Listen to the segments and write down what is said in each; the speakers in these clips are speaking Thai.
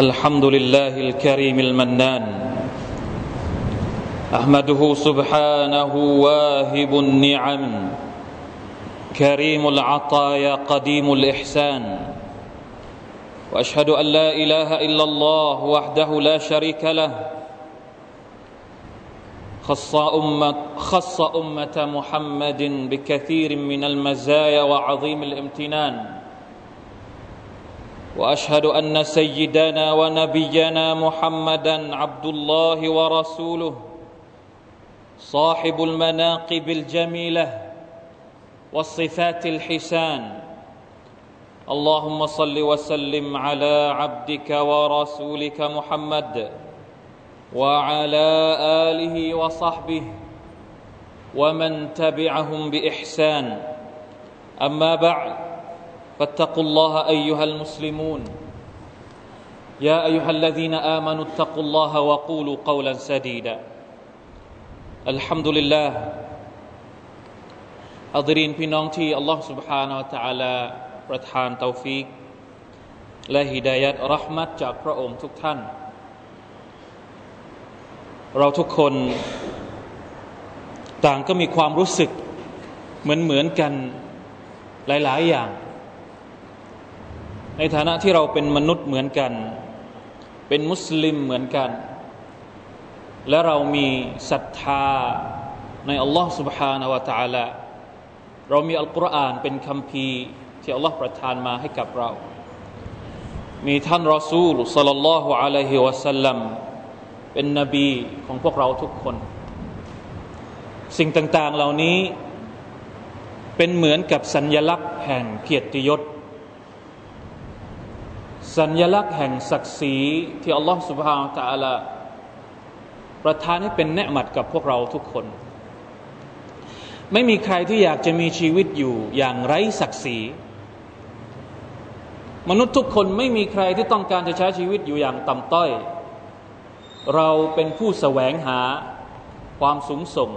الحمد لله الكريم المنان. أحمده سبحانه واهب النعم. كريم العطايا قديم الإحسان. وأشهد أن لا إله إلا الله وحده لا شريك له. خص أمة, خص أمة محمد بكثير من المزايا وعظيم الامتنان. وأشهد أن سيدنا ونبينا محمدا عبد الله ورسوله صاحب المناقب الجميلة والصفات الحسان. اللهم صل وسلم على عبدك ورسولك محمد وعلى آله وصحبه ومن تبعهم بإحسان. أما بعد فاتقوا الله أيها المسلمون يا أيها الذين آمنوا اتقوا الله وقولوا قولا سديدا الحمد لله อัลรินพี่น้องที่ سبحانه وتعالى ประทานเตาฟิกและฮิดายัดรหมัดจากพระองค์ทุกท่าน เราทุกคนต่างก็มีความรู้สึกเหมือนเหมือนกันหลาย ๆ อย่าง ในฐานะที่เราเป็นมนุษย์เหมือนกัน เป็นมุสลิมเหมือนกัน และเรามีศรัทธาในอัลลอฮ์ سبحانه และ تعالى เรามีอัลกุรอานเป็นคำพีที่อัลลอฮ์ประทานมาให้กับเรา มีท่านรอซูลสัลลัลลอฮุอะลัยฮิวะสัลลัมเป็นนบีของพวกเราทุกคน สิ่งต่างๆเหล่านี้เป็นเหมือนกับสัญญลักษณ์แห่งเกียรติยศ สัญญลักษณ์แห่งศักดิ์ศรีที่อัลลอฮฺสุบฮานตะอัลาประทานให้เป็นเนืหมัดกับพวกเราทุกคน ไม่มีใครที่อยากจะมีชีวิตอยู่อย่างไร้ศักดิ์ศรี มนุษย์ทุกคนไม่มีใครที่ต้องการจะใช้ชีวิตอยู่อย่างต่ำต้อย เราเป็นผู้แสวงหา ความสูงส่ง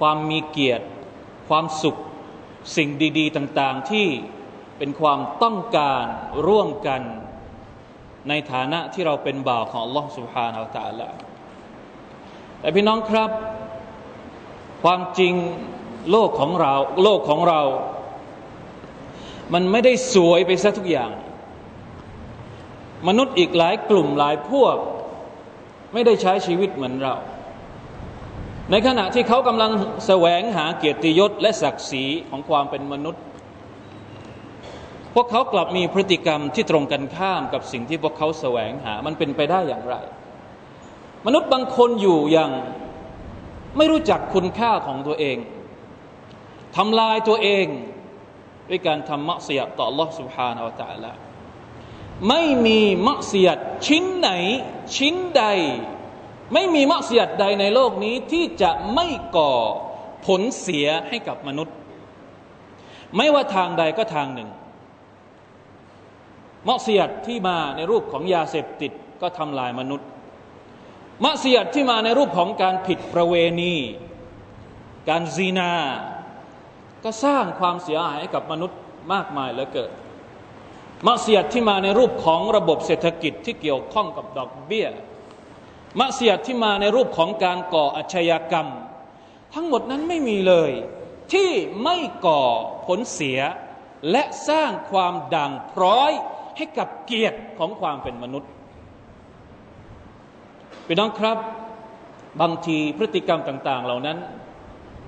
ความมีเกียรติ ความสุข สิ่งดี ๆ ต่าง ๆ ที่เป็นความต้องการร่วมกัน ในฐานะที่เราเป็นบ่าวของ Allah سبحانه และ تعالى แต่พี่น้องครับ ความจริงโลกของเรา โลกของเรา มันไม่ได้สวยไปซะทุกอย่าง มนุษย์อีกหลายกลุ่มหลายพวก ไม่ได้ใช้ชีวิตเหมือนเรา ในขณะที่เขากำลังแสวงหาเกียรติยศและศักดิ์ศรีของความเป็นมนุษย์ พวกเขากลับมีพฤติกรรมที่ตรงกันข้ามกับสิ่งที่พวกเขาแสวงหา มันเป็นไปได้อย่างไร มนุษย์บางคนอยู่อย่างไม่รู้จักคุณค่าของตัวเอง ทำลายตัวเองด้วยการทำมัเสียต่อ Allah سبحانه และ تعالى ไม่มีมัเสียดชิ้นไหนชิ้นใด ไม่มีมัเสียดใดในโลกนี้ที่จะไม่ก่อผลเสียให้กับมนุษย์ ไม่ว่าทางใดก็ทางหนึ่ง มัเสียดที่มาในรูปของยาเสพติดก็ทำลายมนุษย์มัเสียดที่มาในรูปของการผิดประเวณี การซีนา ก็สร้างความเสียหายให้กับมนุษย์มากมายเหลือเกินมัเสียดที่มาในรูปของระบบเศรษฐกิจที่เกี่ยวข้องกับดอกเบี้ยมัเสียดที่มาในรูปของการก่ออาชญากรรม ทั้งหมดนั้นไม่มีเลย ที่ไม่ก่อผลเสียและสร้างความด่างพร้อย ให้กับเกียรติของความเป็นมนุษย์พี่น้องครับ บางทีพฤติกรรมต่าง ๆ เหล่านั้น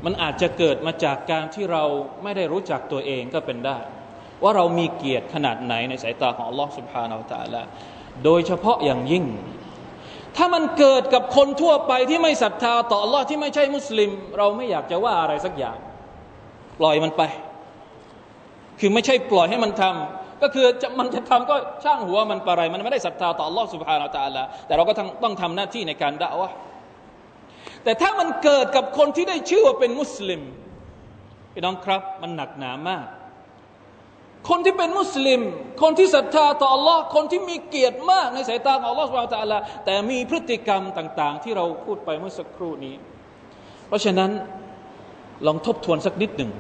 มันอาจจะเกิดมาจากการที่เราไม่ได้รู้จักตัวเองก็เป็นได้ ว่าเรามีเกียรติขนาดไหนในสายตาของอัลลอฮฺสุบฮานาอตะละโดยเฉพาะอย่างยิ่ง ถ้ามันเกิดกับคนทั่วไปที่ไม่ศรัทธาต่ออัลลอฮ์ที่ไม่ใช่มุสลิม เราไม่อยากจะว่าอะไรสักอย่าง ปล่อยมันไป คือไม่ใช่ปล่อยให้มันทำ ก็คือจะมันจะทำก็ช่างหัวมันปอะไร มันไม่ได้ศรัทธาต่อ Allah سبحانه และ تعالى แต่เราก็ต้องทำหน้าที่ในการด่าวะแต่ถ้ามันเกิดกับคนที่ได้ชื่อว่าเป็นมุสลิมพี่น้องครับมันหนักหนามาก คนที่เป็นมุสลิม คนที่ศรัทธาต่อ Allah คนที่มีเกียรติมากในสายตาของ Allah سبحانه และ تعالى แต่มีพฤติกรรมต่าง ๆ ที่เราพูดไปเมื่อสักครู่นี้ เพราะฉะนั้นลองทบทวนสักนิดหนึ่ง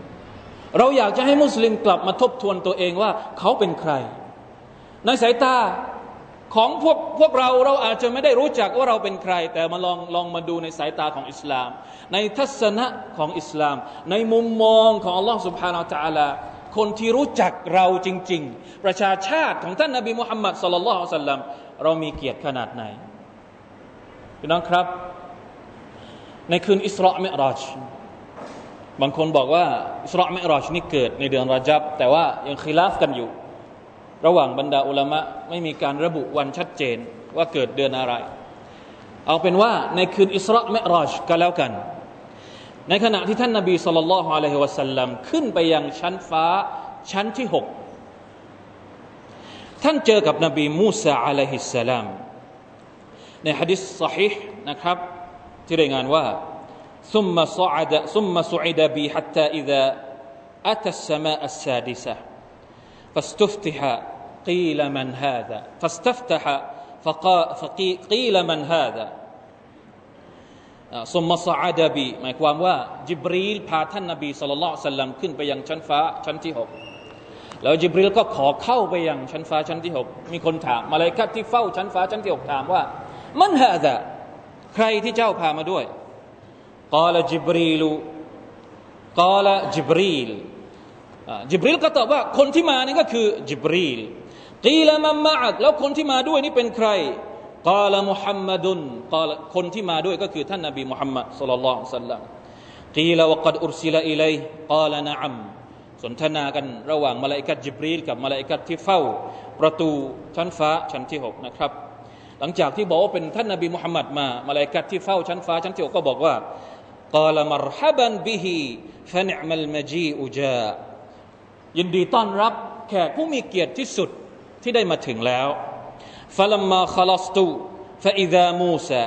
เราอยากจะให้มุสลิมกลับมาทบทวนตัวเองว่าเขาเป็นใคร ในสายตาของพวกพวกเราเราอาจจะไม่ได้รู้จักว่าเราเป็นใคร แต่มาลองลองมาดูในสายตาของอิสลาม ในทัศนะของอิสลาม ในมุมมองของอัลลอฮฺสุบฮานาอัลตะลาคนที่รู้จักเราจริง ๆ ประชาชาติของท่านนาบีมุฮัมมัดสุลลัลลอฮุสัลลัมเรามีเกียรติขนาดไหนพี่น้องครับ ในคืนอิสราเมราจ บางคนบอกว่าอิสราเมรอจนี่เกิดในเดือนรอจับ แต่ว่ายังคลาฟกันอยู่ ระหว่างบรรดาอุลามะไม่มีการระบุวันชัดเจนว่าเกิดเดือนอะไร เอาเป็นว่าในคืนอิสราเมรอจก็แล้วกัน ในขณะที่ท่านนาบีสุลต่านละฮ์อะลัยฮิวะสัลลัมขึ้นไปยังชั้นฟ้าชั้นที่หกท่านเจอกับนบีมูซาอะลัยฮิสสลามในฮะดิษส ሒ นะครับที่รายงานว่า ثم صعد ثم صعد بي حتى إذا أتى السماء السادسة فاستفتح قيل من هذا فاستفتح فقيل من هذا ثم صعد بي หมายความว่าจิบรีลพาท่านนบีสุลต่านสัลลัมขึ้นไปยังชั้นฟ้าชั้นที่หกแล้วจิบรีลก็ขอเข้าไปยังชั้นฟ้าชั้นที่หกมีคนถามมาเลยคัดที่เฝ้าชั้นฟ้าชั้นที่หกถามว่ามันฮะดะใครที่เจ้าพามาด้วย กาลจิบรีลูกาลจิบรีลจิบรีลก็ตอบว่าคนที่มานี่ก็คือจิบรีลกีละมัมมาอักแล้วคนที่มาด้วยนี่เป็นใครกาลมุฮัมมัดุนกาลคนที่มาด้วยก็คือท่านนบีมุฮัมมัดสุลลัลลอฮุซัลลัมกีละวกัดอุรซิลอิเลยกาลนะอัมสนทนากันระหว่างมาลาอิกัดจิบรีลกับมาลาอิกัดที่เฝ้า ประตูชั้นฟ้าชั้นที่หกนะครับหลังจากที่บอกว่าเป็นท่านนบีมุฮัมมัดมามาลายกัดที่เฝ้าชั้นฟ้าชั้นที่หกก็บอกว่า กาลมรฮับันบิฮิฟะนิมัลมจีอุจายินดีต้อนรับแขกผู้มีเกียรติที่สุดที่ได้มาถึงแล้วฟลัมมาขลัสตูฟะอิดามูซา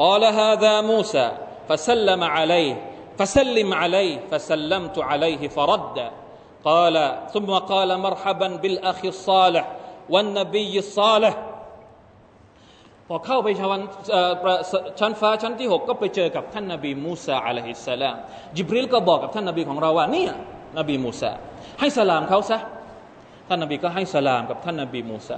قال هذا موسى فسلم عليه فسلم عليه فسلمت عليه فرد قال ثم قال مرحبا بالأخ الصالح والنبي الصالح พอเข้าไปชั้นชั้นฟ้าชั้นที่หกก็ไปเจอกับท่านนาบีมูซาอะลัยฮิสสลามจิบริลก็บอกกับท่านนาบีของเราว่าเนี่ยนบีมูซาให้สลามเขาซะท่านนาบีก็ให้สลามกับท่านนาบีมูซา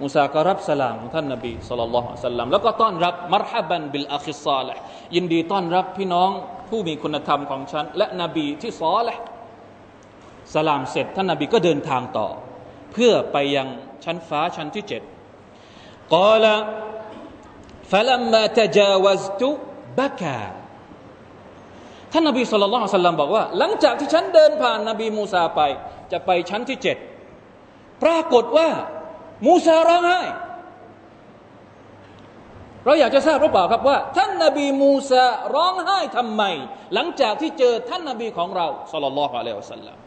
มูซาก็รับสลามของท่านนาบีสุลต่านละสัลลัมแล้วก็ต้อนรับมารฮับันบิลอัคิซาลยินดีต้อนรับพี่น้องผู้มีคุณธรรมของฉัน และนบีที่ซอลสลามเสร็จท่านนาบีก็เดินทางต่อ เพื่อไปยังชั้นฟ้าชั้นที่เจ็ด กล่าว فلما تجاوزت بكى ท่านนบีสุลต่านสัลลัมบอกว่า หลังจากที่ฉันเดินผ่านนบีมูซาไป จะไปชั้นที่เจ็ดปรากฏว่า มูซาร้องไห้ เราอยากจะทราบหรือเปล่าครับว่า ท่านนบีมูซาร้องไห้ทำไม หลังจากที่เจอท่านนบีของเราสุลต่านละฮ์อะลัยฮิวสัลลัม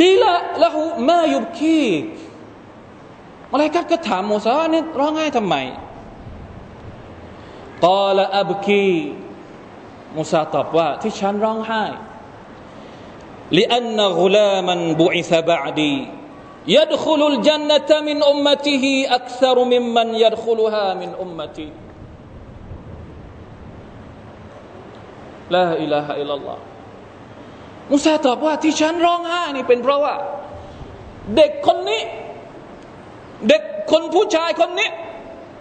กีละละหูมายุบคีก มาลายกัดก็ถามมูซาเนี่ยร้องไห้ทำไมกอลอับกีมูซาตอบว่าที่ฉันร้องไห้ لأن غلاما بعث بعدي يدخل الجنة من أمته أكثر ممن يدخلها من أمتي لا إله إلا الله มูซาตอบว่าที่ฉันร้องไห้นี่เป็นเพราะว่า เด็กคนนี้ เด็กคนผู้ชายคนนี้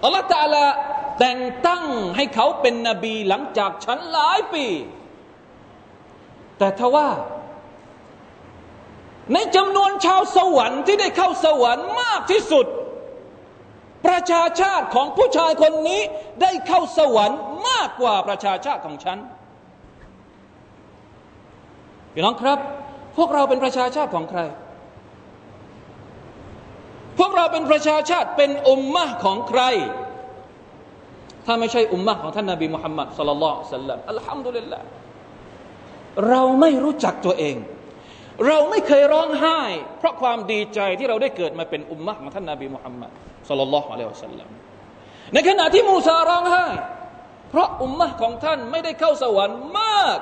อัลลอฮฺตาลาแต่งตั้งให้เขาเป็นนบีหลังจากฉันหลายปี แต่ทว่า ในจำนวนชาวสวรรค์ที่ได้เข้าสวรรค์มากที่สุด ประชาชาติของผู้ชายคนนี้ได้เข้าสวรรค์มากกว่าประชาชาติของฉันพี่น้องครับ พวกเราเป็นประชาชาติของใคร พวกเราเป็นประชาชาติเป็นอุมมะของใคร ถ้าไม่ใช่อุมมะของท่านนาบีมุฮัมมัดสลลัลสัลลัมอัลฮัมดุลิลละเราไม่รู้จักตัวเอง เราไม่เคยร้องไห้ เพราะความดีใจที่เราได้เกิดมาเป็นอุมมะของท่านนาบีมุฮัมมัดสลลัลอะลัยฮิวสัลลัมในขณะที่มูซาร้องไห้ เพราะอุมมะของท่านไม่ได้เข้าสวรรค์มาก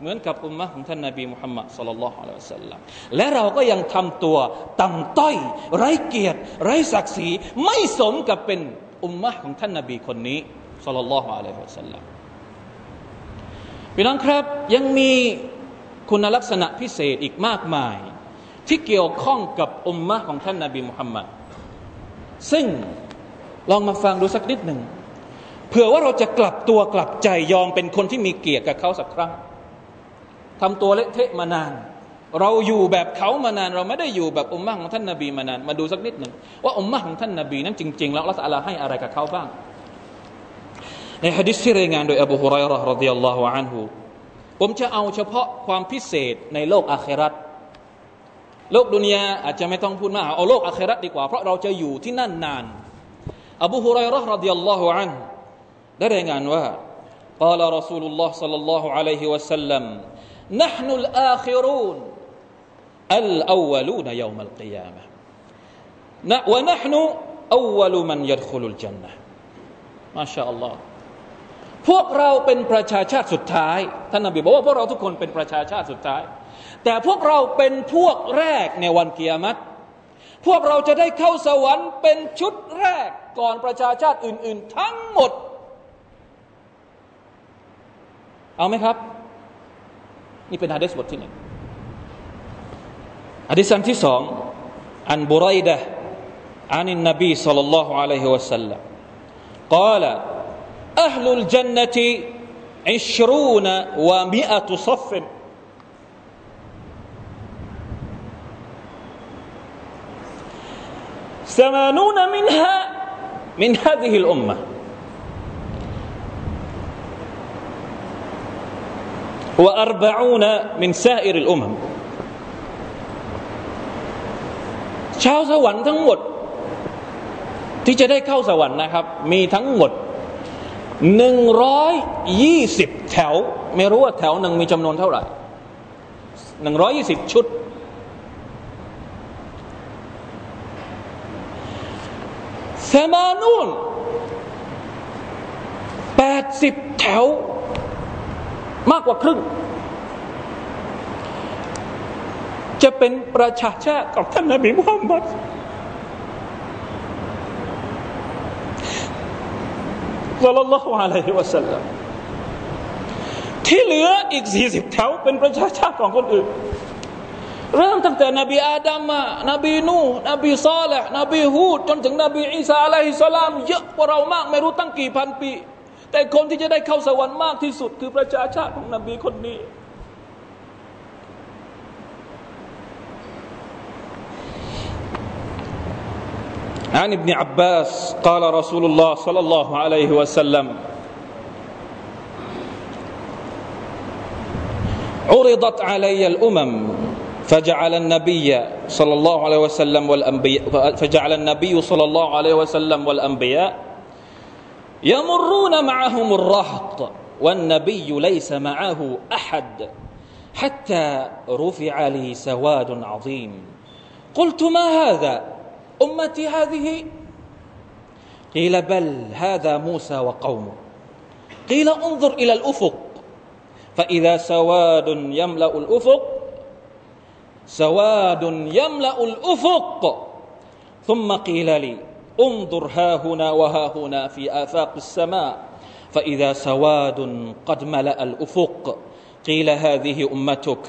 เหมือนกับอุมมะของท่านนาบีมุฮัมมัดสุลลัลลอฮุอะลัยฮิวสัลลัมและเราก็ยังทำตัวต่ำต้อย ไร้เกียรติ ไร้ศักดิ์ศรีไม่สมกับเป็นอุมมะของท่านนาบีคนนี้สุลลัลลอฮุอะลัยฮิวสัลลัมพี่น้องครับยังมีคุณลักษณะพิเศษอีกมากมาย ที่เกี่ยวข้องกับอุมมะของท่านนาบีมุฮัมมัดซึ่งลองมาฟังดูสักนิดหนึ่งเผื่อว่าเราจะกลับตัวกลับใจยอมเป็นคนที่มีเกียรติกับเขาสักครั้ง ทำตัวเละเทะมานาน เราอยู่แบบเขามานาน เราไม่ได้อยู่แบบอุมมะของท่านนาบีมานาน มาดูสักนิดหนึ่งว่าอุมมะของท่านนาบีนั้นจริง ๆ แล้วอัลลอฮฺให้อะไรกับเขาบ้างในฮะดิษที่รายงานโดยอบูฮุไรร์รดิยัลลอฮุอันฮุผมจะเอาเฉพาะความพิเศษในโลกอาคราตโลกดุนยาอาจจะไม่ต้องพูดมากเอาโลกอาคราตดีกว่าเพราะเราจะอยู่ที่นั่นนานอบูฮุไรร์รดิยัลลอฮุอันฮุได้รายงานว่า قال رسول الله صلى الله عليه وسلم นะฮ์นุลอาคิรูนอัลอาวลูนยามัลกิยามะนะวะนะฮ์นุอาวลูมันยัดคุลุลจันนะมาชาอัลลอฮ์พวกเราเป็นประชาชาติสุดท้ายท่านนบีบอกว่าพวกเราทุกคนเป็นประชาชาติสุดท้าย แต่พวกเราเป็นพวกแรกในวันเกียรติพวกเราจะได้เข้าสวรรค์เป็นชุดแรกก่อนประชาชาติอื่น ๆ ทั้งหมด เอาไหมครับ นี่เป็นฮะดิษบทที่หนึ่งฮะดิษอันที่สองอันบุไรดะ عن النبي صلى الله عليه وسلم قال أهل الجنة عشرون ومائة صف ثمانون منها من هذه الأمة وأربعون من سائر الأمم ชาวสวรรค์ทั้งหมด ที่จะได้เข้าสวรรค์นะครับ มีทั้งหมดหนึ่งร้อยยี่สิบแถว ไม่รู้ว่าแถวหนึ่งมีจำนวนเท่าไหร่หนึ่งร้อยยี่สิบชุดเซมานูนแปดสิบแถว มากกว่าครึ่ง จะเป็นประชาชาติกับท่านนบีมุฮัมมัดสัลลัลลอฮุอะลัยฮิวะสัลลัมที่เหลืออีกสี่สิบแถวเป็นประชาชาติของคนอื่น เริ่มตั้งแต่นบีอาดัมมานบีนูนบีซาลห์นบีฮูดจนถึงนบีอีสาอะลัยฮิสสลามเยอะกว่าเรามาก ไม่รู้ตั้งกี่พันปี แต่คนที่จะได้เข้าสวรรค์มากที่สุดคือประชาชาติของนบีคนนี้ عن ابن عباس قال رسول الله صلى الله عليه وسلم عرضت علي الأمم فجعل النبي صلى الله عليه وسلم والأنبياء فجعل النبي صلى الله عليه وسلم والأنبياء يمرون معهم الرهط والنبي ليس معه أحد حتى رفع لي سواد عظيم. قلت ما هذا؟ أمتي هذه؟ قيل بل هذا موسى وقومه. قيل انظر إلى الأفق. فإذا سواد يملأ الأفق سواد يملأ الأفق. ثم قيل لي انظر ها هنا وها هنا في آفاق السماء فإذا سواد قد ملأ الأفق قيل هذه أمتك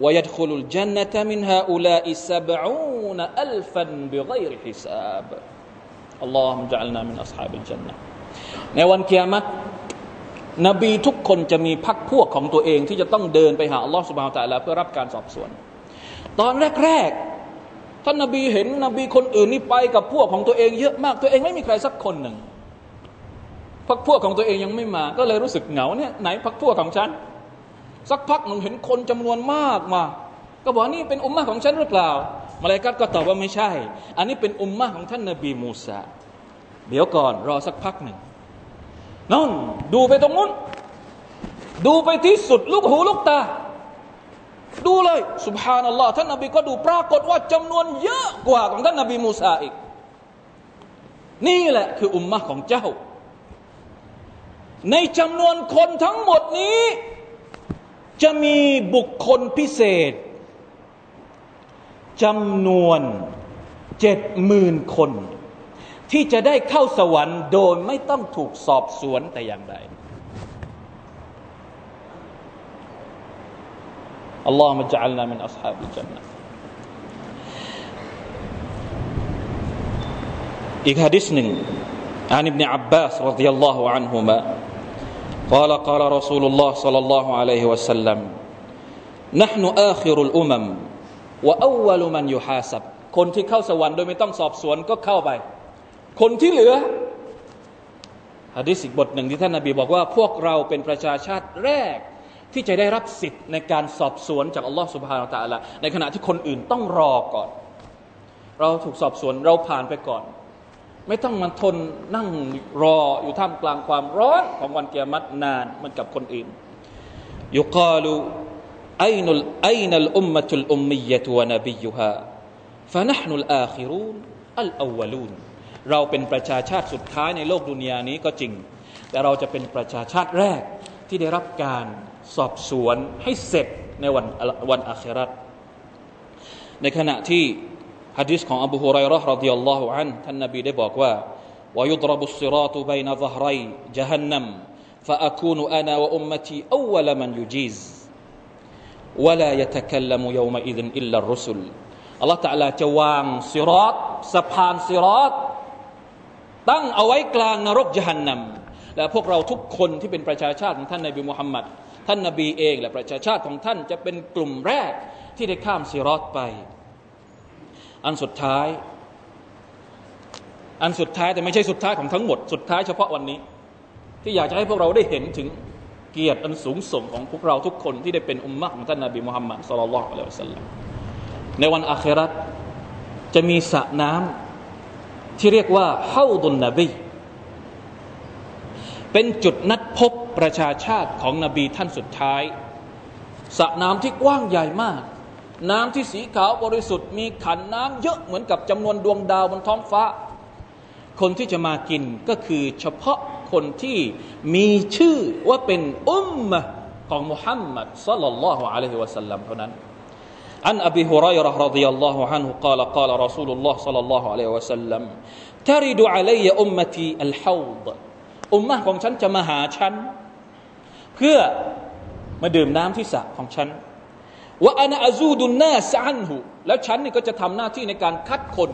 ويدخل الجنة من هؤلاء سبعون ألفا بغير حساب اللهم اجعلنا من أصحاب الجنة ในวันเกียรตินบีทุกคนจะมีพักพวกของตัวเองที่จะต้องเดินไปหาอัลลอฮฺสุบฮานตะลาเพื่อรับการสอบสวน ตอนแรก ท่านนาบีเห็นนบีคนอื่นนี่ไปกับพวกของตัวเองเยอะมาก ตัวเองไม่มีใครสักคนหนึ่งพักพวกของตัวเองยังไม่มา ก็เลยรู้สึกเหงาเนี่ยไหนพักพวกของฉัน สักพักหนึ่งเห็นคนจำนวนมากมา ก็บอกนี่เป็นอุมมะของฉันหรือเปล่ามาเลกัดก็ตอบว่าไม่ใช่ อันนี้เป็นอุมมะของท่านนาบีมูซาเดี๋ยวก่อนรอสักพักหนึ่งนั่นดูไปตรงนู้นดูไปที่สุดลูกหูลูกตา ดูเลยสุบฮานัลลอฮ์ท่านนบีก็ดูปรากฏว่าจำนวนเยอะกว่าของท่านนบีมูซาอีก นี่แหละคืออุมมะของเจ้า ในจำนวนคนทั้งหมดนี้ จะมีบุคคลพิเศษจำนวนเจ็ดหมื่นคน ที่จะได้เข้าสวรรค์โดยไม่ต้องถูกสอบสวนแต่อย่างใด اللهم اجعلنا من أصحاب الجنة อีกฮะดิษหนึ่ง عن ابن عباس رضي الله عنهما قال قال رسول الله صلى الله عليه وسلم نحن آخر الأمم وأول من يحاسب คนที่เข้าสวรรค์โดยไม่ต้องสอบสวนก็เข้าไป คนที่เหลือฮะดิษอีกบทหนึ่งที่ท่านนาบีบอกว่า พวกเราเป็นประชาชาติแรก ที่จะได้รับสิทธิ์ในการสอบสวนจากอัลลอฮฺสุบฮานาตะละในขณะที่คนอื่นต้องรอก่อน เราถูกสอบสวนเราผ่านไปก่อน ไม่ต้องมาทนนั่งรออยู่ท่ามกลางความร้อนของวันเกียรตินานเหมือนกับคนอื่นยุกาลูไอนุลไอนัลอุมมะตุลอุมมียะตุวะนบียุฮาฟะนะห์นุลอาคิรูนอัลอวลูนเราเป็นประชาชาติสุดท้ายในโลกดุนยานี้ก็จริง แต่เราจะเป็นประชาชาติแรกที่ได้รับการ สอบสวนให้เสร็จในวันวันอาครัตในขณะที่ฮะดิษของอบูฮุไรร์รดิยัลลอฮุอันท่านนบีได้บอกว่า ويضرب الصراط بين ظهري جهنم فأكون أنا وأمتي أول من يجيز ولا يتكلم يومئذ إلا الرسل อัลลอฮฺตะลาจะวางสิรอตสะพานสิรอตตั้งเอาไว้กลางนรกจหันนำและพวกเราทุกคนที่เป็นประชาชาติของท่านนบีมุฮัมมัด ท่านนบีเองและประชาชาติของท่านจะเป็นกลุ่มแรกที่ได้ข้ามสิรอตไป อันสุดท้าย อันสุดท้ายแต่ไม่ใช่สุดท้ายของทั้งหมด สุดท้ายเฉพาะวันนี้ ที่อยากจะให้พวกเราได้เห็นถึงเกียรติอันสูงส่งของพวกเราทุกคนที่ได้เป็นอุมมะของท่านนบีมุฮัมมัดสุลลัลลอฮุอะลัยฮิวะสัลลัมในวันอาคราตจะมีสระน้ำที่เรียกว่าเฮาดุนนบีเป็นจุดนัดพบ ประชาชาติของนบีท่านสุดท้ายสระน้ำที่กว้างใหญ่มาก น้ำที่สีขาวบริสุทธิ์มีขันน้ำเยอะเหมือนกับจำนวนดวงดาวบนท้องฟ้า คนที่จะมากินก็คือเฉพาะคนที่มีชื่อว่าเป็นอุมมะของมุฮัมมัดสัลลัลลอฮุอะลัยฮิวะสัลลัมเท่านั้น عن أبي هريرة رضي الله عنه قال قال رسول الله صلى الله عليه وسلم ترد علي أمتي الحوض อุมมะของฉันจะมาหาฉัน เ พื่อมาดื่มน้ำที่สระของฉันว่าอานาอาซูดุนนาซันหูแล้วฉันนี่ก็จะทำหน้าที่ในการคัดคน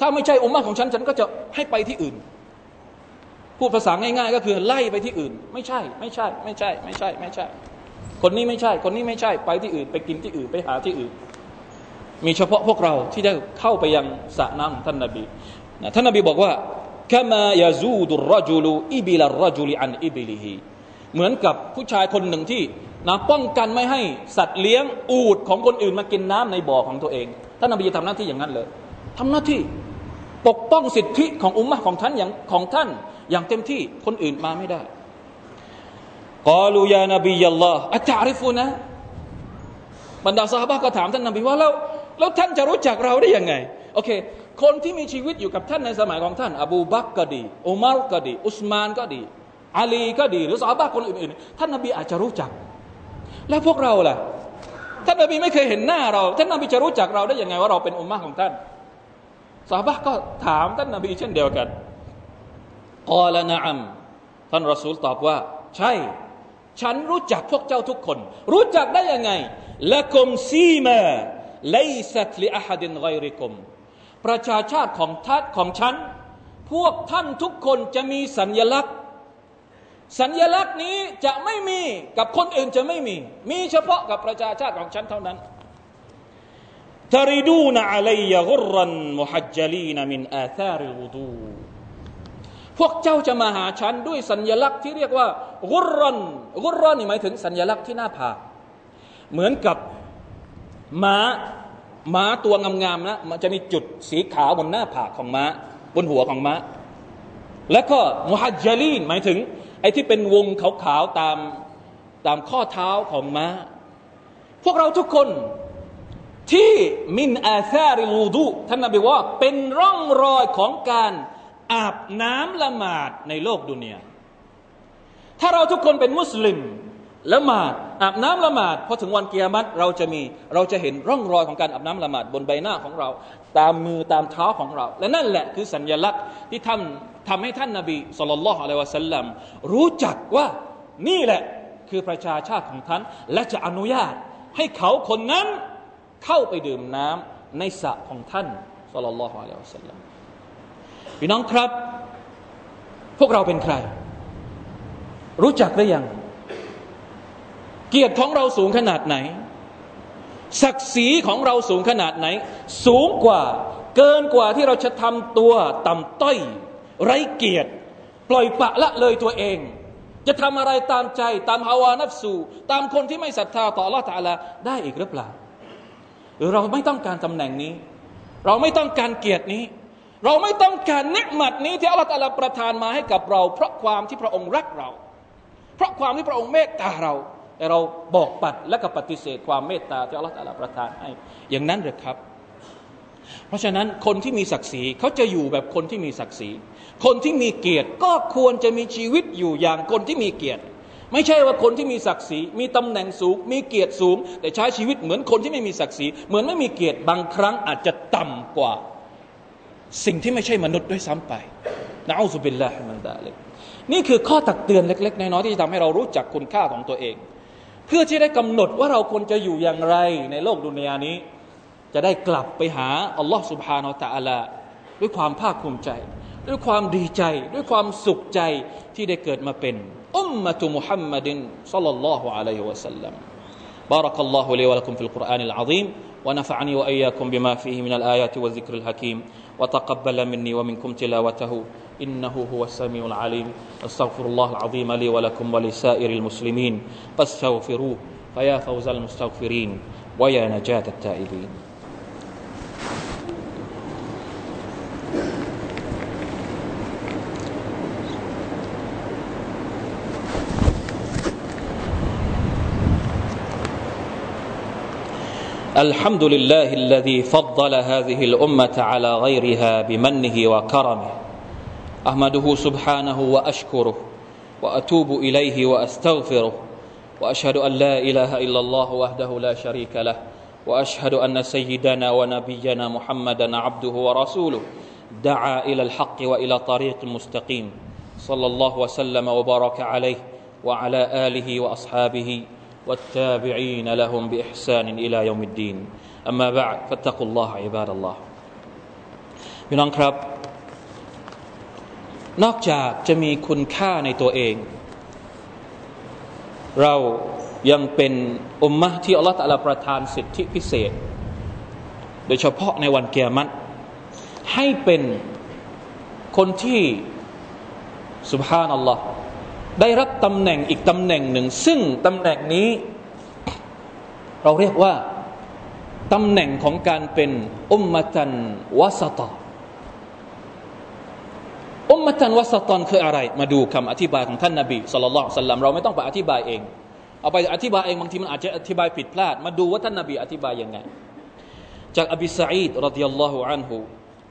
ถ้าไม่ใช่อุมมะของฉัน ฉันก็จะให้ไปที่อื่น พูดภาษาง่ายๆ ก็คือไล่ไปที่อื่น ไม่ใช่ ไม่ใช่ ไม่ใช่ ไม่ใช่ ไม่ใช่ คนนี้ไม่ใช่ คนนี้ไม่ใช่ ไปที่อื่น ไปกินที่อื่น ไปหาที่อื่น มีเฉพาะพวกเราที่ได้เข้าไปยังสระน้ำของท่านนาบีท่านนาบีบอกว่า كما يزود الرجل إبل الرجل عن إبله เหมือนกับผู้ชายคนหนึ่งที่นะป้องกันไม่ให้สัตว์เลี้ยงอูดของคนอื่นมากินน้ำในบ่อของตัวเองท่านนบีจะทำหน้าที่อย่างนั้นเลยทำหน้าที่ปกป้องสิทธิของอุมมะของท่านอย่างของท่าน อย่างเต็มที่คนอื่นมาไม่ได้กอลูยานบียัลลอฮ์อัจาริฟูนะบรรดาสหายก็ถามท่านนบีว่าแล้วแล้วท่านจะรู้จักเราได้ยังไงโอเค คนที่มีชีวิตอยู่กับท่านในสมัยของท่าน อบูบักก็ดีอุมารก็ดี อุสมานก็ดี อาลีก็ดีหรือสาบะคนอื่นๆ ท่านนบีอาจจะรู้จัก แล้วพวกเราล่ะ ท่านนบีไม่เคยเห็นหน้าเรา ท่านนบีจะรู้จักเราได้ยังไงว่าเราเป็นอุมมะของท่านสาบะก็ถามท่านนบีเช่นเดียวกันกอลนะอัมท่านรอซูลตอบว่า ใช่ ฉันรู้จักพวกเจ้าทุกคน รู้จักได้ยังไงละกุมซีมาไลซัตลิอาฮัดินไกริกุมประชาชาติของทัดของฉัน พวกท่านทุกคนจะมีสัญญลักษณ์ สัญญลักษณ์นี้จะไม่มีกับคนอื่นจะไม่มี มีเฉพาะกับประชาชาติของฉันเท่านั้นทริดูนอะลัยกุรันมุฮัจจลีนมินอาธาริลดูพวกเจ้าจะมาหาฉันด้วยสัญญลักษณ์ที่เรียกว่ากุรันกุรันนี่หมายถึงสัญญลักษณ์ที่หน้าผากเหมือนกับม้าม้าตัวงามๆนะมันจะมีจุดสีขาวบนหน้าผากของม้า บนหัวของม้า แล้วก็มุฮัจจลีนหมายถึง ไอ้ที่เป็นวงขาวๆตามตามข้อเท้าของม้า พวกเราทุกคนที่มินอาซาริลูดูท่านนบีว่าเป็นร่องรอยของการอาบน้ำละหมาดในโลกดุนยาถ้าเราทุกคนเป็นมุสลิมละหมาดอาบน้ำละหมาดพอถึงวันเกียรติเราจะมีเราจะเห็นร่องรอยของการอาบน้ำละหมาดบนใบหน้าของเรา ตามมือตามเท้าของเรา และนั่นแหละคือสัญญลักษณ์ที่ทำ ทำให้ท่านนาบีสุลต่านละฮ์อะลัยวะสัลลัมรู้จักว่านี่แหละคือประชาชาติของท่าน และจะอนุญาตให้เขาคนนั้นเข้าไปดื่มน้ำในสระของท่านสุลต่านละฮ์อะลัยวะสัลลัมพี่น้องครับ พวกเราเป็นใคร รู้จักหรือยัง เกียรติของเราสูงขนาดไหน ศักดิ์ศรีของเราสูงขนาดไหน สูงกว่าเกินกว่าที่เราจะทำตัวต่ำต้อย ไร้เกียรติ ปล่อยปะละเลยตัวเอง จะทำอะไรตามใจตามฮาวานัฟสูตามคนที่ไม่ศรัทธาต่อละตาลาได้อีกหรือเปล่าหรือเราไม่ต้องการตำแหน่งนี้ เราไม่ต้องการเกียรตินี้ เราไม่ต้องการเนืหมัดนี้ที่อัลลอฮฺประทานมาให้กับเรา เพราะความที่พระองค์รักเรา เพราะความที่พระองค์เมตตาเราแต่เราบอกปัดและก็ปฏิเสธความเมตตาที่อัลลอฮฺประทานให้ อย่างนั้นหรือครับ เพราะฉะนั้นคนที่มีศักดิ์ศรีเขาจะอยู่แบบคนที่มีศักดิ์ศรี คนที่มีเกียรติก็ควรจะมีชีวิตอยู่อย่างคนที่มีเกียรติ ไม่ใช่ว่าคนที่มีศักดิ์ศรี มีตำแหน่งสูง มีเกียรติสูง แต่ใช้ชีวิตเหมือนคนที่ไม่มีศักดิ์ศรี เหมือนไม่มีเกียรติบางครั้งอาจจะต่ำกว่า สิ่งที่ไม่ใช่มนุษย์ด้วยซ้ำไปนะอัลลอฮฺบิลลาฮิมันดาเลยนี่คือข้อตักเตือนเล็ก ๆ น้อยๆที่จะทำให้เรารู้จักคุณค่าของตัวเอง เพื่อที่ได้กำหนดว่าเราควรจะอยู่อย่างไรในโลกดุนยานี้ จะได้กลับไปหาอัลลอฮ์สุบฮานาอัลลอฮด้วยความภาคภูมิใจ ด้วยความดีใจ ด้วยความสุขใจที่ได้เกิดมาเป็นอุมมะตุมุฮัมมัดินสัลลัลลอฮุอะลัยฮิวะสัลลัม بارك الله لي ولكم في القرآن العظيم ونفعني وإياكم بما فيه من الآيات والذكر الحكيم وتقبل مني ومنكم تلاوته إنه هو السميع العليم أستغفر الله العظيم لي ولكم ولسائر المسلمين فاستغفروه فيا فوز المستغفرين ويا نجاة التائبين الحمد لله الذي فضل هذه الأمة على غيرها بمنه وكرمه. أحمده سبحانه وأشكره وأتوب إليه وأستغفره وأشهد أن لا إله إلا الله وحده لا شريك له وأشهد أن سيدنا ونبينا محمدا عبده ورسوله دعا إلى الحق وإلى طريق مستقيم. صلى الله وسلم وبارك عليه وعلى آله وأصحابه والتابعين لهم باحسان الى يوم الدين اما بعد فاتقوا الله عباد الله พี่น้องครับนอกจากจะมีคุณค่าในตัวเอง เรายังเป็นอุมมะที่อัลลอฮฺตะลาประทานสิทธิพิเศษ โดยเฉพาะในวันเกียรติให้เป็นคนที่สุบฮานัลลอฮ์ ได้รับตำแหน่งอีกตำแหน่งหนึ่ง ซึ่งตำแหน่งนี้ เราเรียกว่าตำแหน่งของการเป็นอุมมะตันวะสตออุมมะตันวัสตอนคืออะไร มาดูคำอธิบายของท่านนาบีสุลต่านสัลลัมเราไม่ต้องไปอธิบายเอง เอาไปอธิบายเองบางทีมันอาจจะอธิบายผิดพลาด มาดูว่าท่านนาบีอธิบายยังไง จากอบิสัยดรดิยัลลอฮุอันฮุ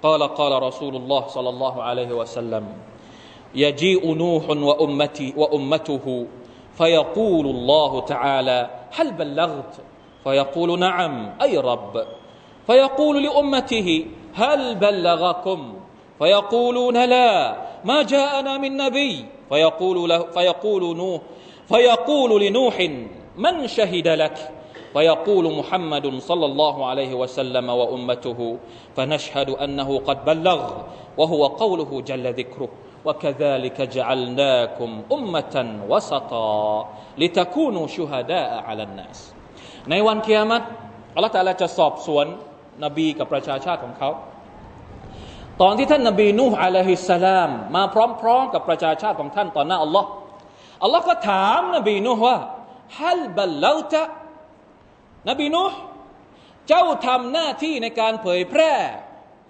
قال قال رسول الله صلى الله عليه وسلم يجيء نوح وأمتي وأمته فيقول الله تعالى هل بلغت؟ فيقول نعم أي رب. فيقول لأمته هل بلغكم؟ فيقولون لا ما جاءنا من نبي. فيقول له فيقول نوح فيقول لنوح من شهد لك؟ فيقول محمد صلى الله عليه وسلم وأمته فنشهد أنه قد بلغ وهو قوله جل ذكره. وكذلك جعلناكم امه وسطا لتكونوا شهداء على الناس ในวันเกียรติอัลลอฮฺตาลาจะสอบสวนนบีกับประชาชาติของเขาตอนที่ท่านนบีนูฮ์อะลัยฮิสสลาม มาพร้อมๆกับประชาชาติของท่านต่อหน้าอัลลอฮ์อัลลอฮ์ก็ถามนบีนูฮ์ว่าฮัลบัลลาตะนบีนูฮ์เจ้าทำหน้าที่ในการเผยแพร่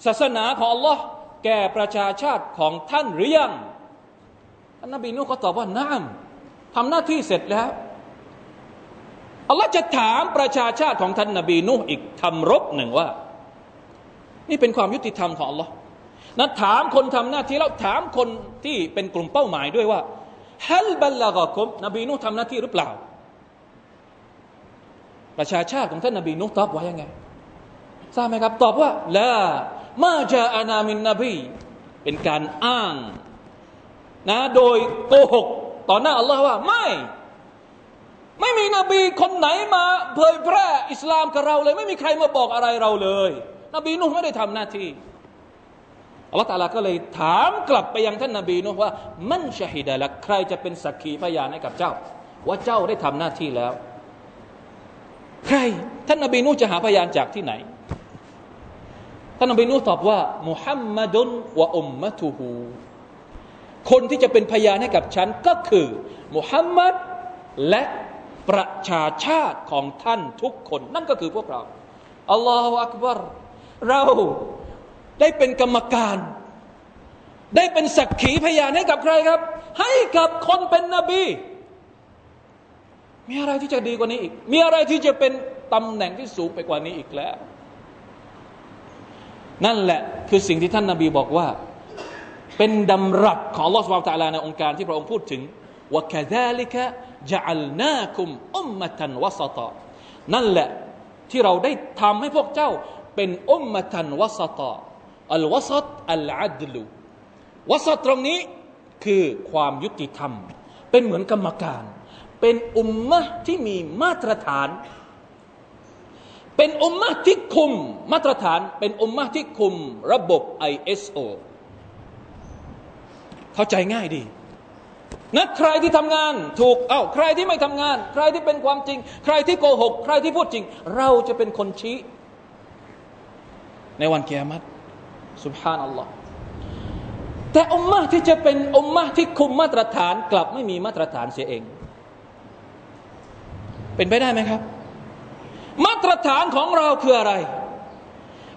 ศาสนาของอัลลอฮ์ แก่ประชาชาติของท่านหรือยังท่านนบีนูฮ์ก็ตอบว่าน้ามทำหน้าที่เสร็จแล้วอัลลอฮ์จะถามประชาชาติของท่านนบีนูฮ์อีกคำรบหนึ่งว่า นี่เป็นความยุติธรรมของอัลลอฮ์นะถามคนทำหน้าที่แล้วถามคนที่เป็นกลุ่มเป้าหมายด้วยว่าฮัลบัลลากคุมนบีนุทำหน้าที่หรือเปล่า ประชาชาติของท่านนบีนุตอบว่ายังไงทราบไหมครับ ตอบว่าละ มาจาอานามินนบีเป็นการอ้างนะโดยโกหกต่อหน้าอัลลอฮ์ว่าไม่ ไม่มีนบีคนไหนมาเผยแพร่อิสลามกับเราเลย ไม่มีใครมาบอกอะไรเราเลย นบีนุ่ไม่ได้ทำหน้าที่อัลลอฮฺตาลาก็เลยถามกลับไปยังท่านนาบีนุว่า มันชาฮิดะละใครจะเป็นสักขีพยานให้กับเจ้า ว่าเจ้าได้ทำหน้าที่แล้ว ใครท่านนาบีนุจะหาพยานจากที่ไหน ท่านนบีนุตอบว่ามุฮัมมัดุนวะอุมมะตุฮูคนที่จะเป็นพยานให้กับฉันก็คือมุฮัมมัดและประชาชาติของท่านทุกคน นั่นก็คือพวกเราอัลลอฮฺอักบารเราได้เป็นกรรมการ ได้เป็นสักขีพยานให้กับใครครับ ให้กับคนเป็นนบี มีอะไรที่จะดีกว่านี้อีก มีอะไรที่จะเป็นตำแหน่งที่สูงไปกว่านี้อีกแล้ว นั่นแหละคือสิ่งที่ท่านนาบีบอกว่า เป็นดำรัสของลอสวาตาลาในองค์การที่พระองค์พูดถึงว่าแค่ดลิกะจะอัลนาคุมอุมมะตันวสตะนั่นแหละที่เราได้ทำให้พวกเจ้าเป็นอุมมะตันวสตะอัลวสตอัลอัดลูวสตตรงนี้คือความยุติธรรม เป็นเหมือนกรรมการ เป็นอุมมะที่มีมาตรฐาน เป็นอุมมะที่คุมมาตรฐานเป็นอุมมะที่คุมระบบ ISO เข้าใจง่ายดีนะใครที่ทำงานถูกเอา้าใครที่ไม่ทำงาน ใครที่เป็นความจริง ใครที่โกหก ใครที่พูดจริง เราจะเป็นคนชี้ ในวันเกียรติสุบฮานัลลอฮ์แต่อุมมะที่จะเป็นอุมมะที่คุมมาตรฐาน กลับไม่มีมาตรฐานเสียเอง เป็นไปได้ไหมครับ มาตรฐานของเราคืออะไร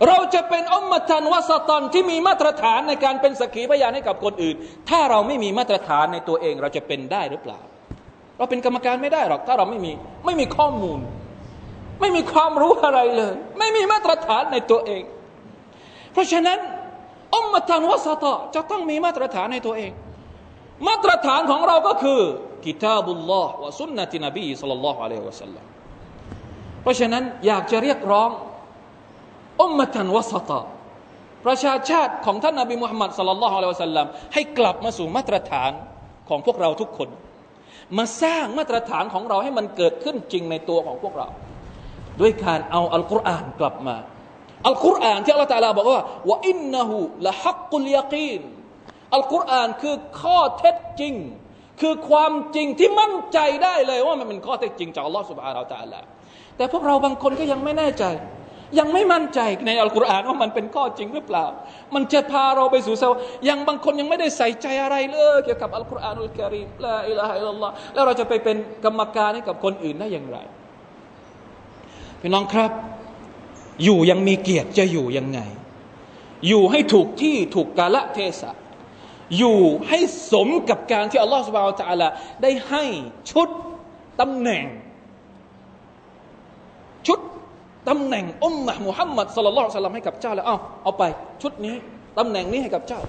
เราจะเป็นอมตันวสตอนที่มีมาตรฐานในการเป็นสักขีพยานให้กับคนอื่น ถ้าเราไม่มีมาตรฐานในตัวเองเราจะเป็นได้หรือเปล่า เราเป็นกรรมการไม่ได้หรอกถ้าเราไม่มีไม่มีข้อมูล ไม่มีความรู้อะไรเลย ไม่มีมาตรฐานในตัวเอง เพราะฉะนั้นอมตันวสตอจะต้องมีมาตรฐานในตัวเอง มาตรฐานของเราก็คือกิตาบุลลอฮ์วะสุนนะตินบีสัลลัลลอฮุอะลัยฮิวะสัลลัม เพราะฉะนั้นอยากจะเรียกร้องอุมมะตันวสตะประชาชาติของท่านนาบีมุฮัมมัดสลลัลลอฮุอะลัยฮิวะสัลลัมให้กลับมาสู่มาตรฐานของพวกเราทุกคน มาสร้างมาตรฐานของเราให้มันเกิดขึ้นจริงในตัวของพวกเรา ด้วยการเอาอัลกุรอานกลับมาอัลกุรอานที่อัลลอฮฺตาลาบอกว่าว่าอินนหูละฮักกุลยากีนอัลกุรอานคือข้อเท็จจริง คือความจริงที่มั่นใจได้เลยว่ามันเป็นข้อเท็จจริงจากอัลลอฮฺสุบฮานาอัลตะลา แต่พวกเราบางคนก็ยังไม่แน่ใจ ยังไม่มั่นใจในอัลกุรอานว่ามันเป็นข้อจริงหรือเปล่า มันจะพาเราไปสู่เซายังบางคนยังไม่ได้ใส่ใจอะไรเลยเกี่ยวกับอัลกุรอานุลกิริมละอิลาฮะอิลลอฮ์แล้วเราจะไปเป็นกรรมการให้กับคนอื่นได้อย่างไรพี่น้องครับ อยู่ยังมีเกียรติจะอยู่ยังไง อยู่ให้ถูกที่ถูกกาละเทศะอยู่ให้สมกับการที่อัลลอฮฺสุบไบร์ตะลาได้ให้ชุดตำแหน่ง ชุดตำแหน่งอุมมะมุฮัมมัดสลลัลสลัมให้กับเจ้าแล้วเอาเอาไป ชุดนี้ตำแหน่งนี้ให้กับเจ้า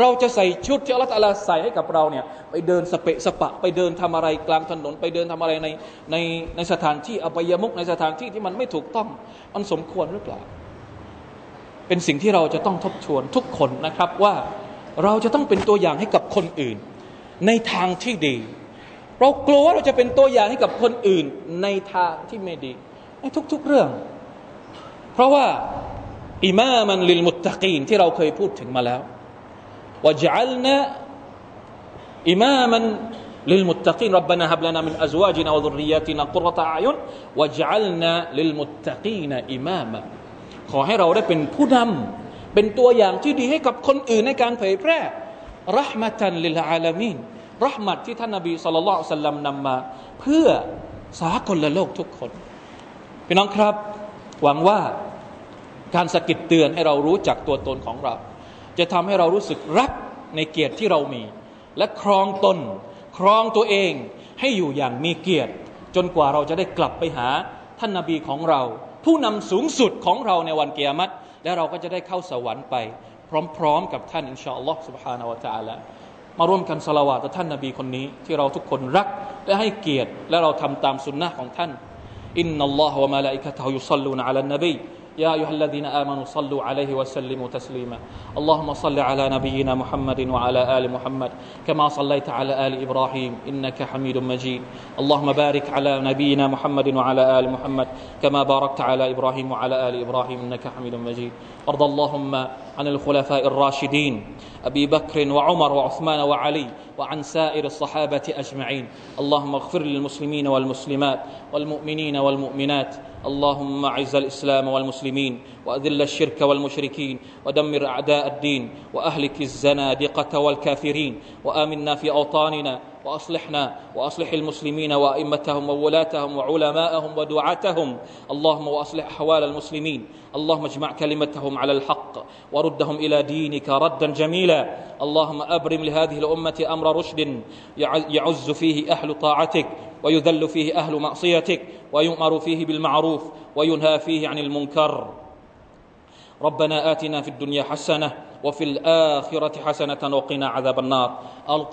เราจะใส่ชุดที่อัลลอฮฺใส่ให้กับเราเนี่ยไปเดินสเปะสปะ ไปเดินทำอะไรกลางถนน ไปเดินทำอะไรในในในสถานที่อบายมุกในสถานที่ที่มันไม่ถูกต้องมันสมควรหรือเปล่า เป็นสิ่งที่เราจะต้องทบทวนทุกคนนะครับว่าเราจะต้องเป็นตัวอย่างให้กับคนอื่น ในทางที่ดี เรากลัวว่าเราจะเป็นตัวอย่างให้กับคนอื่นในทางที่ไม่ดี ทุก ๆเรื่องเพราะว่าอิมามันลิลมุตตะกีนที่เราเคยพูดถึงมาแล้วว่าจัลนะอิมามัน للمتقين ربنا هب لنا من أزواجنا وذرياتنا قرة أعين واجعلنا للمتقين إماما ขอให้เราได้เป็นผู้นำเป็นตัวอย่างที่ดีให้กับคนอื่นในการเผยแพร่รหมตันลิลอาลามีนรหมัดที่ท่านนบีสุลต่านสัลลัมนำมา เพื่อสากลโลกทุกคน พี่น้องครับ หวังว่าการสะกิดเตือนให้เรารู้จักตัวตนของเรา จะทำให้เรารู้สึกรักในเกียรติที่เรามี และครองตน ครองตัวเองให้อยู่อย่างมีเกียรติ จนกว่าเราจะได้กลับไปหาท่านนาบีของเรา ผู้นำสูงสุดของเราในวันเกียรติและเราก็จะได้เข้าสวรรค์ไป พร้อมๆกับท่านอินชาอัลลอฮ์ سبحانه และ تعالى มาร่วมกันสละวาต่อท่านนาบีคนนี้ ที่เราทุกคนรักและให้เกียรติและเราทำตามสุนนะของท่าน إن الله وملائكته يصلون على النبي. يا أيها الذين آمنوا صلوا عليه وسلموا تسليما. اللهم صل على نبينا محمد وعلى آل محمد كما صليت على آل إبراهيم إنك حميد مجيد. اللهم بارك على نبينا محمد وعلى آل محمد كما باركت على إبراهيم وعلى آل إبراهيم إنك حميد مجيد. أرض اللهم عن الخلفاء الراشدين أبي بكر وعمر وعثمان وعلي وعن سائر الصحابة أجمعين. اللهم اغفر للمسلمين والمسلمات والمؤمنين والمؤمنات. اللهم أعز الإسلام والمسلمين وأذل الشرك والمشركين ودمر أعداء الدين وأهلك الزنادقة والكافرين. وآمنا في أوطاننا وأصلحنا وأصلح المسلمين وأئمتهم وولاتهم وعلماءهم ودعاتهم. اللهم وأصلح أحوال المسلمين. اللهم اجمع كلمتهم على الحق وردهم إلى دينك ردا جميلا. اللهم أبرم لهذه الأمة أمر رشد يعز فيه أهل طاعتك ويذل فيه أهل معصيتك ويؤمر فيه بالمعروف وينهى فيه عن المنكر. ربنا آتنا في الدنيا حسنة وفي الآخرة حسنة وقنا عذاب النار.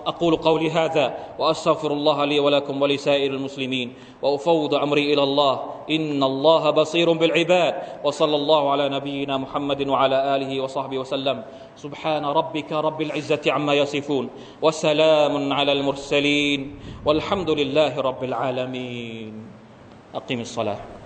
أقول قولي هذا وأستغفر الله لي ولكم ولسائر المسلمين وأفوض أمري إلى الله. إن الله بصير بالعباد. وصلى الله على نبينا محمد وعلى آله وصحبه وسلم. سبحان ربك رب العزة عما يصفون. وسلام على المرسلين. والحمد لله رب العالمين. أقم الصلاة.